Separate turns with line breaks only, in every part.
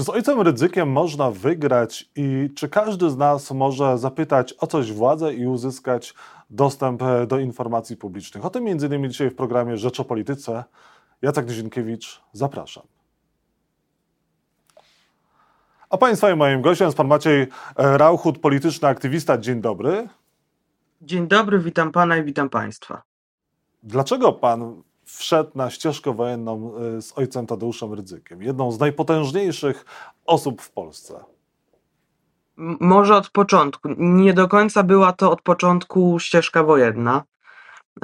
Czy z ojcem ryzykiem można wygrać i czy każdy z nas może zapytać o coś władzę i uzyskać dostęp e, do informacji publicznych? O tym między innymi dzisiaj w programie Rzecz o Polityce. Jacek Nizinkiewicz, zapraszam. A Państwa i moim gościem jest Pan Maciej e, Rauchut, polityczny aktywista. Dzień dobry.
Dzień dobry, witam Pana i witam Państwa.
Dlaczego Pan wszedł na ścieżkę wojenną y, z ojcem Tadeuszem Rydzykiem, jedną z najpotężniejszych osób w Polsce.
Może od początku. Nie do końca była to od początku ścieżka wojenna.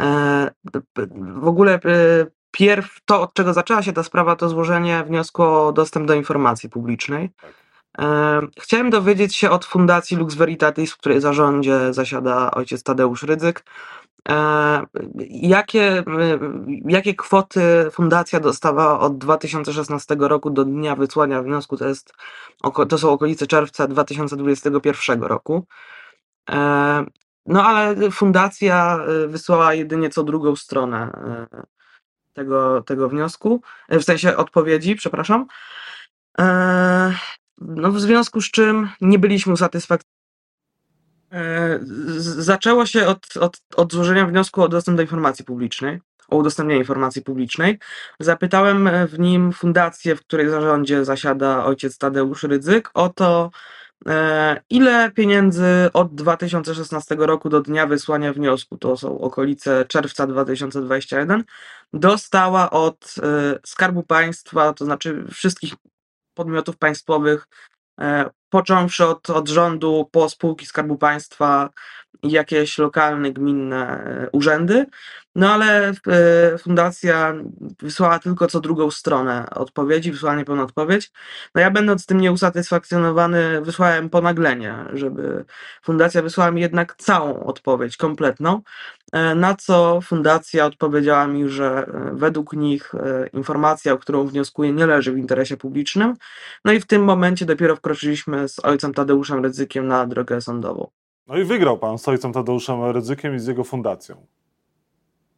E, w ogóle e, pierw to, od czego zaczęła się ta sprawa, to złożenie wniosku o dostęp do informacji publicznej. Tak. E, chciałem dowiedzieć się od Fundacji Lux Veritatis, w której zarządzie zasiada ojciec Tadeusz Rydzyk, jakie, jakie kwoty fundacja dostawała od 2016 roku do dnia wysłania wniosku? To, jest, to są okolice czerwca 2021 roku. E, no ale fundacja e, wysłała jedynie co drugą stronę tego, tego wniosku, w sensie odpowiedzi, przepraszam. No, w związku z czym nie byliśmy usatysfakcjonowani E, zaczęło się od, od, od złożenia wniosku o dostęp do informacji publicznej, o udostępnienie informacji publicznej. Zapytałem e, w nim fundację, w której zarządzie zasiada ojciec Tadeusz Rydzyk, o to, e, ile pieniędzy od 2016 roku do dnia wysłania wniosku, to są okolice czerwca 2021, dostała od Skarbu Państwa, to znaczy wszystkich podmiotów państwowych E, począwszy od, od rządu po spółki Skarbu Państwa jakieś lokalne, gminne e, urzędy, no ale e, fundacja wysłała tylko co drugą stronę odpowiedzi, wysłała niepełną odpowiedź. No ja będąc tym nieusatysfakcjonowany, wysłałem ponaglenie, żeby fundacja wysłała mi jednak całą odpowiedź, kompletną, na co fundacja odpowiedziała mi, że według nich informacja, o którą wnioskuję, nie leży w interesie publicznym. No i w tym momencie dopiero wkroczyliśmy z ojcem Tadeuszem Rydzykiem na drogę sądową.
No i wygrał pan z ojcem Tadeuszem Rydzykiem i z jego fundacją.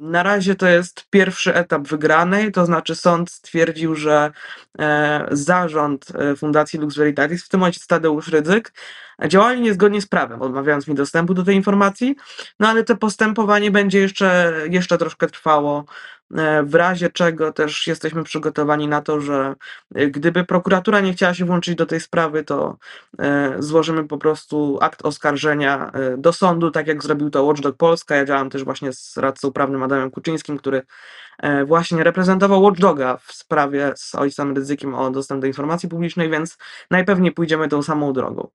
Na razie to jest pierwszy etap wygranej, to znaczy sąd stwierdził, że e, zarząd e, Fundacji Lux Veritatis, w tym momencie Tadeusz Rydzyk, działali niezgodnie z prawem, odmawiając mi dostępu do tej informacji, no ale to postępowanie będzie jeszcze, jeszcze troszkę trwało, e, w razie czego też jesteśmy przygotowani na to, że e, gdyby prokuratura nie chciała się włączyć do tej sprawy, to e, złożymy po prostu akt oskarżenia do sądu, tak jak zrobił to Watchdog Polska. Ja działam też właśnie z radcą prawnym Adamem Kuczyńskim, który właśnie reprezentował Watchdoga w sprawie z ojcem ryzykiem o dostęp do informacji publicznej, więc najpewniej pójdziemy tą samą drogą.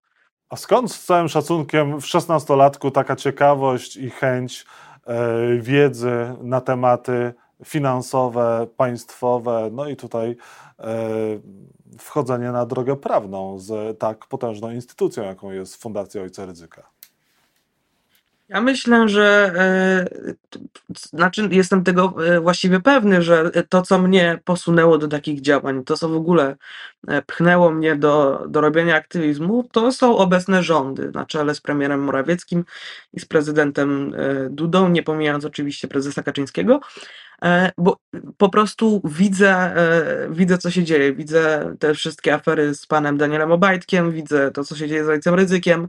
A skąd z całym szacunkiem w szesnastolatku taka ciekawość i chęć e, wiedzy na tematy finansowe, państwowe, no i tutaj e, wchodzenie na drogę prawną z tak potężną instytucją, jaką jest Fundacja Ojca Ryzyka?
Ja myślę, że e, znaczy jestem tego e, właściwie pewny, że to, co mnie posunęło do takich działań, to, co w ogóle e, pchnęło mnie do, do robienia aktywizmu, to są obecne rządy na czele z premierem Morawieckim i z prezydentem Dudą, nie pomijając oczywiście prezesa Kaczyńskiego, bo po prostu widzę, widzę, co się dzieje. Widzę te wszystkie afery z panem Danielem Obajtkiem, widzę to, co się dzieje z ojcem Ryzykiem.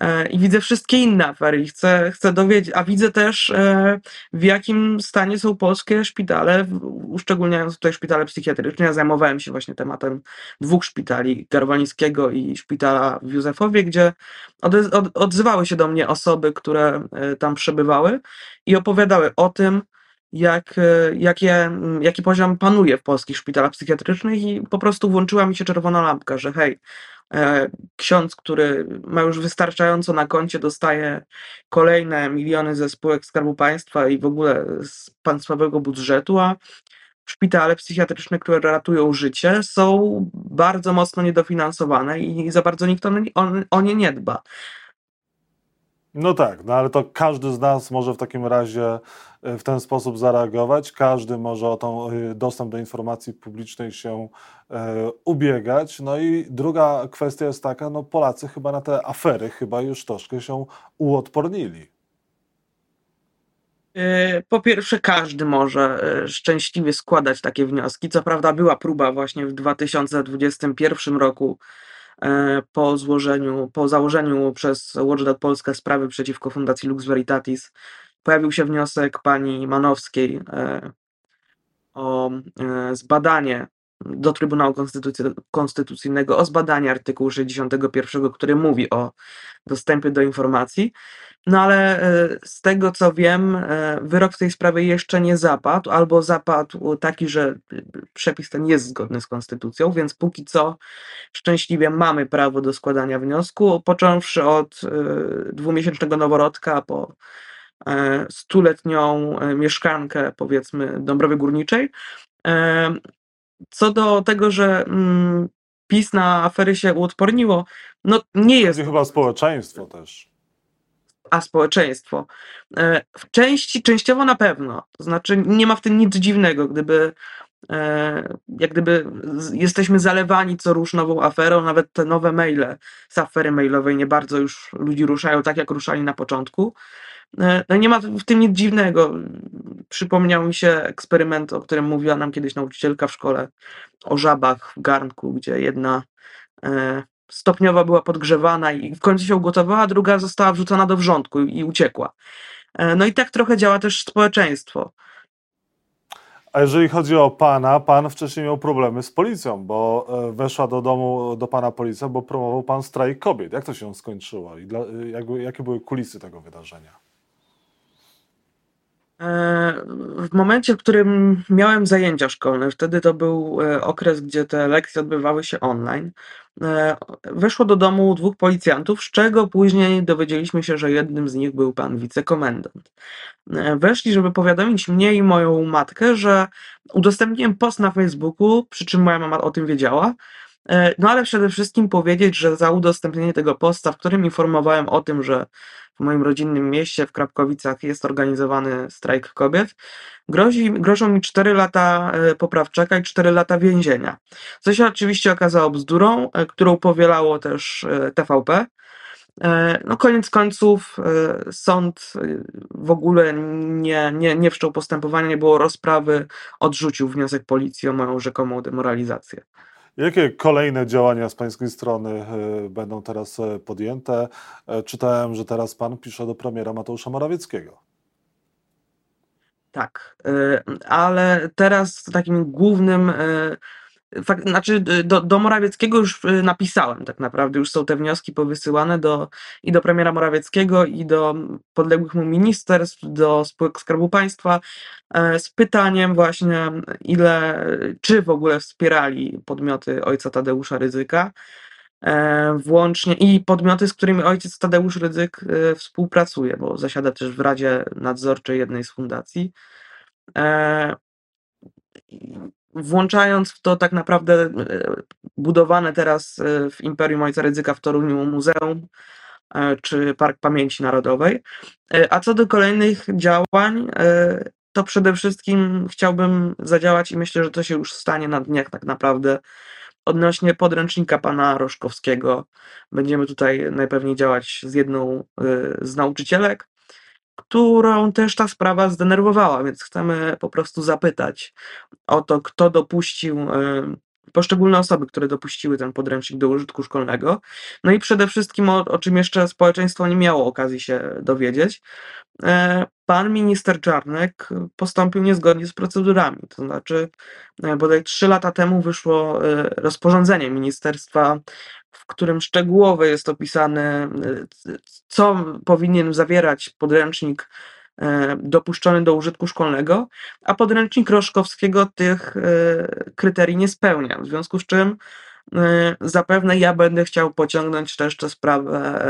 E, i widzę wszystkie inne afery i chcę, chcę dowiedzieć, a widzę też e, w jakim stanie są polskie szpitale, uszczególniając tutaj szpitale psychiatryczne. Ja zajmowałem się właśnie tematem dwóch szpitali, Garwolińskiego i szpitala w Józefowie, gdzie odzywały się do mnie osoby, które e, tam przebywały i opowiadały o tym, jak, jakie, jaki poziom panuje w polskich szpitalach psychiatrycznych i po prostu włączyła mi się czerwona lampka, że hej, E, ksiądz, który ma już wystarczająco na koncie, dostaje kolejne miliony ze spółek Skarbu Państwa i w ogóle z państwowego budżetu, a szpitale psychiatryczne, które ratują życie, są bardzo mocno niedofinansowane i za bardzo nikt o nie nie dba.
No tak, no ale to każdy z nas może w takim razie e, w ten sposób zareagować. Każdy może o tą e, dostęp do informacji publicznej się e, ubiegać. No i druga kwestia jest taka, no Polacy chyba na te afery chyba już troszkę się uodpornili.
Po pierwsze, każdy może szczęśliwie składać takie wnioski. Co prawda, była próba właśnie w 2021 roku po złożeniu, po założeniu przez Watchdog Polska sprawy przeciwko Fundacji Lux Veritatis. Pojawił się wniosek pani Manowskiej o zbadanie do Trybunału Konstytucyjnego o zbadanie artykułu 61, który mówi o dostępie do informacji. No ale e, z tego co wiem, e, wyrok w tej sprawie jeszcze nie zapadł, albo zapadł taki, że przepis ten jest zgodny z konstytucją, więc póki co szczęśliwie mamy prawo do składania wniosku, począwszy od e, dwumiesięcznego noworodka po stuletnią mieszkankę, powiedzmy, Dąbrowy Górniczej. Co do tego, że mm, PiS na afery się uodporniło, no nie jest.
Chodzi chyba społeczeństwo też.
A społeczeństwo. E, w części, częściowo na pewno. To znaczy, nie ma w tym nic dziwnego, gdyby e, jak gdyby jesteśmy zalewani co rusz nową aferą, nawet te nowe maile z afery mailowej nie bardzo już ludzi ruszają tak, jak ruszali na początku. E, no nie ma w tym nic dziwnego. Przypomniał mi się eksperyment, o którym mówiła nam kiedyś nauczycielka w szkole, o żabach w garnku, gdzie jedna e, stopniowo była podgrzewana i w końcu się ugotowała, druga została wrzucona do wrzątku i uciekła. E, no i tak trochę działa też społeczeństwo.
A jeżeli chodzi o pana, pan wcześniej miał problemy z policją, bo weszła do domu do pana policja, bo promował pan strajk kobiet. Jak to się skończyło i dla, jak, jakie były kulisy tego wydarzenia?
E, w momencie, w którym miałem zajęcia szkolne, wtedy to był e, okres, gdzie te lekcje odbywały się online, e, weszło do domu dwóch policjantów, z czego później dowiedzieliśmy się, że jednym z nich był pan wicekomendant. Weszli, żeby powiadomić mnie i moją matkę, że udostępniłem post na Facebooku, przy czym moja mama o tym wiedziała, no ale przede wszystkim powiedzieć, że za udostępnienie tego posta, w którym informowałem o tym, że w moim rodzinnym mieście, w Krapkowicach, jest organizowany strajk kobiet, grozi, grożą mi 4 lata e, poprawczaka i 4 lata więzienia. Co się oczywiście okazało bzdurą, e, którą powielało też e, TVP. No koniec końców sąd w ogóle nie, nie, nie wszczął postępowania, nie było rozprawy, odrzucił wniosek policji o moją rzekomą demoralizację.
Jakie kolejne działania z pańskiej strony e, będą teraz e, podjęte? E, czytałem, że teraz pan pisze do premiera Mateusza Morawieckiego.
Tak, ale teraz takim głównym Fakt, znaczy do, do Morawieckiego już y, napisałem tak naprawdę, już są te wnioski powysyłane do, i do premiera Morawieckiego i do podległych mu ministerstw, do spółek Skarbu Państwa e, z pytaniem właśnie ile, czy w ogóle wspierali podmioty ojca Tadeusza Ryzyka e, włącznie i podmioty, z którymi ojciec Tadeusz Rydzyk e, współpracuje, bo zasiada też w Radzie Nadzorczej jednej z fundacji włączając w to tak naprawdę e, budowane teraz e, w Imperium Ojca Rydzyka w Toruniu Muzeum e, czy Park Pamięci Narodowej. A co do kolejnych działań, to przede wszystkim chciałbym zadziałać i myślę, że to się już stanie na dniach tak naprawdę odnośnie podręcznika pana Roszkowskiego. Będziemy tutaj najpewniej działać z jedną z nauczycielek, którą też ta sprawa zdenerwowała, więc chcemy po prostu zapytać o to, kto dopuścił e, poszczególne osoby, które dopuściły ten podręcznik do użytku szkolnego. No i przede wszystkim o, o czym jeszcze społeczeństwo nie miało okazji się dowiedzieć. E, pan minister Czarnek postąpił niezgodnie z procedurami. To znaczy, e, bodaj trzy lata temu wyszło rozporządzenie Ministerstwa w którym szczegółowo jest opisane, co powinien zawierać podręcznik e, dopuszczony do użytku szkolnego, a podręcznik Roszkowskiego tych e, kryterii nie spełnia. W związku z czym e, zapewne ja będę chciał pociągnąć tę sprawę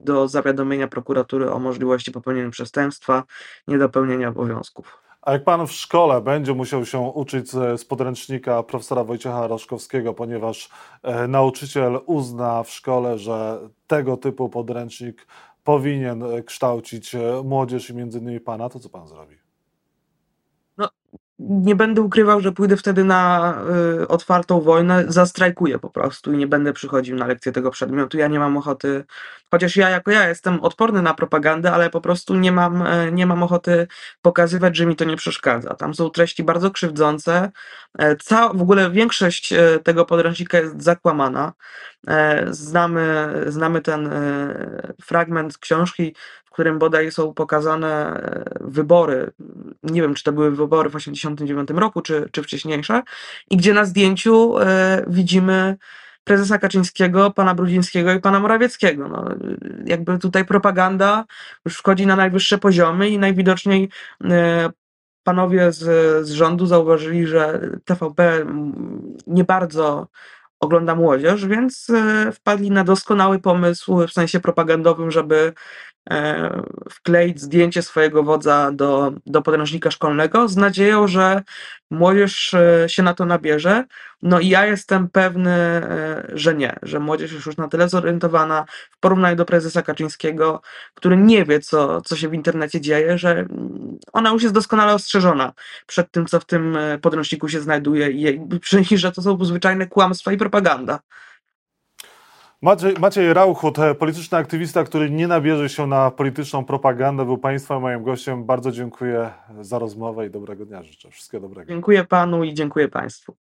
do zawiadomienia prokuratury o możliwości popełnienia przestępstwa, niedopełnienia obowiązków.
A jak pan w szkole będzie musiał się uczyć z podręcznika profesora Wojciecha Roszkowskiego, ponieważ e, nauczyciel uzna w szkole, że tego typu podręcznik powinien e, kształcić e, młodzież i między innymi pana, to co pan zrobi?
Nie będę ukrywał, że pójdę wtedy na y, otwartą wojnę, zastrajkuję po prostu i nie będę przychodził na lekcję tego przedmiotu. Ja nie mam ochoty chociaż ja jako ja jestem odporny na propagandę, ale po prostu nie mam, e, nie mam ochoty pokazywać, że mi to nie przeszkadza. Tam są treści bardzo krzywdzące. E, Ca w ogóle większość e, tego podręcznika jest zakłamana. Znamy, znamy ten fragment książki, w którym bodaj są pokazane wybory. Nie wiem, czy to były wybory w 1989 roku, czy, czy wcześniejsze, i gdzie na zdjęciu widzimy prezesa Kaczyńskiego, pana Brudzińskiego i pana Morawieckiego. No, jakby tutaj propaganda już wchodzi na najwyższe poziomy i najwidoczniej e, panowie z, z rządu zauważyli, że TVP mm, nie bardzo ogląda młodzież, więc e, wpadli na doskonały pomysł w sensie propagandowym, żeby e, wkleić zdjęcie swojego wodza do, do podręcznika szkolnego z nadzieją, że młodzież e, się na to nabierze. No i ja jestem pewny, że nie, że młodzież jest już na tyle zorientowana w porównaniu do prezesa Kaczyńskiego, który nie wie, co, co się w internecie dzieje, że ona już jest doskonale ostrzeżona przed tym, co w tym e, podręczniku się znajduje i że to są zwyczajne kłamstwa i propaganda.
Maciej, Maciej Rauchut, e, polityczny aktywista, który nie nabierze się na polityczną propagandę, był Państwa moim gościem. Bardzo dziękuję za rozmowę i dobrego dnia życzę. Wszystkiego dobrego.
Dziękuję panu i dziękuję państwu.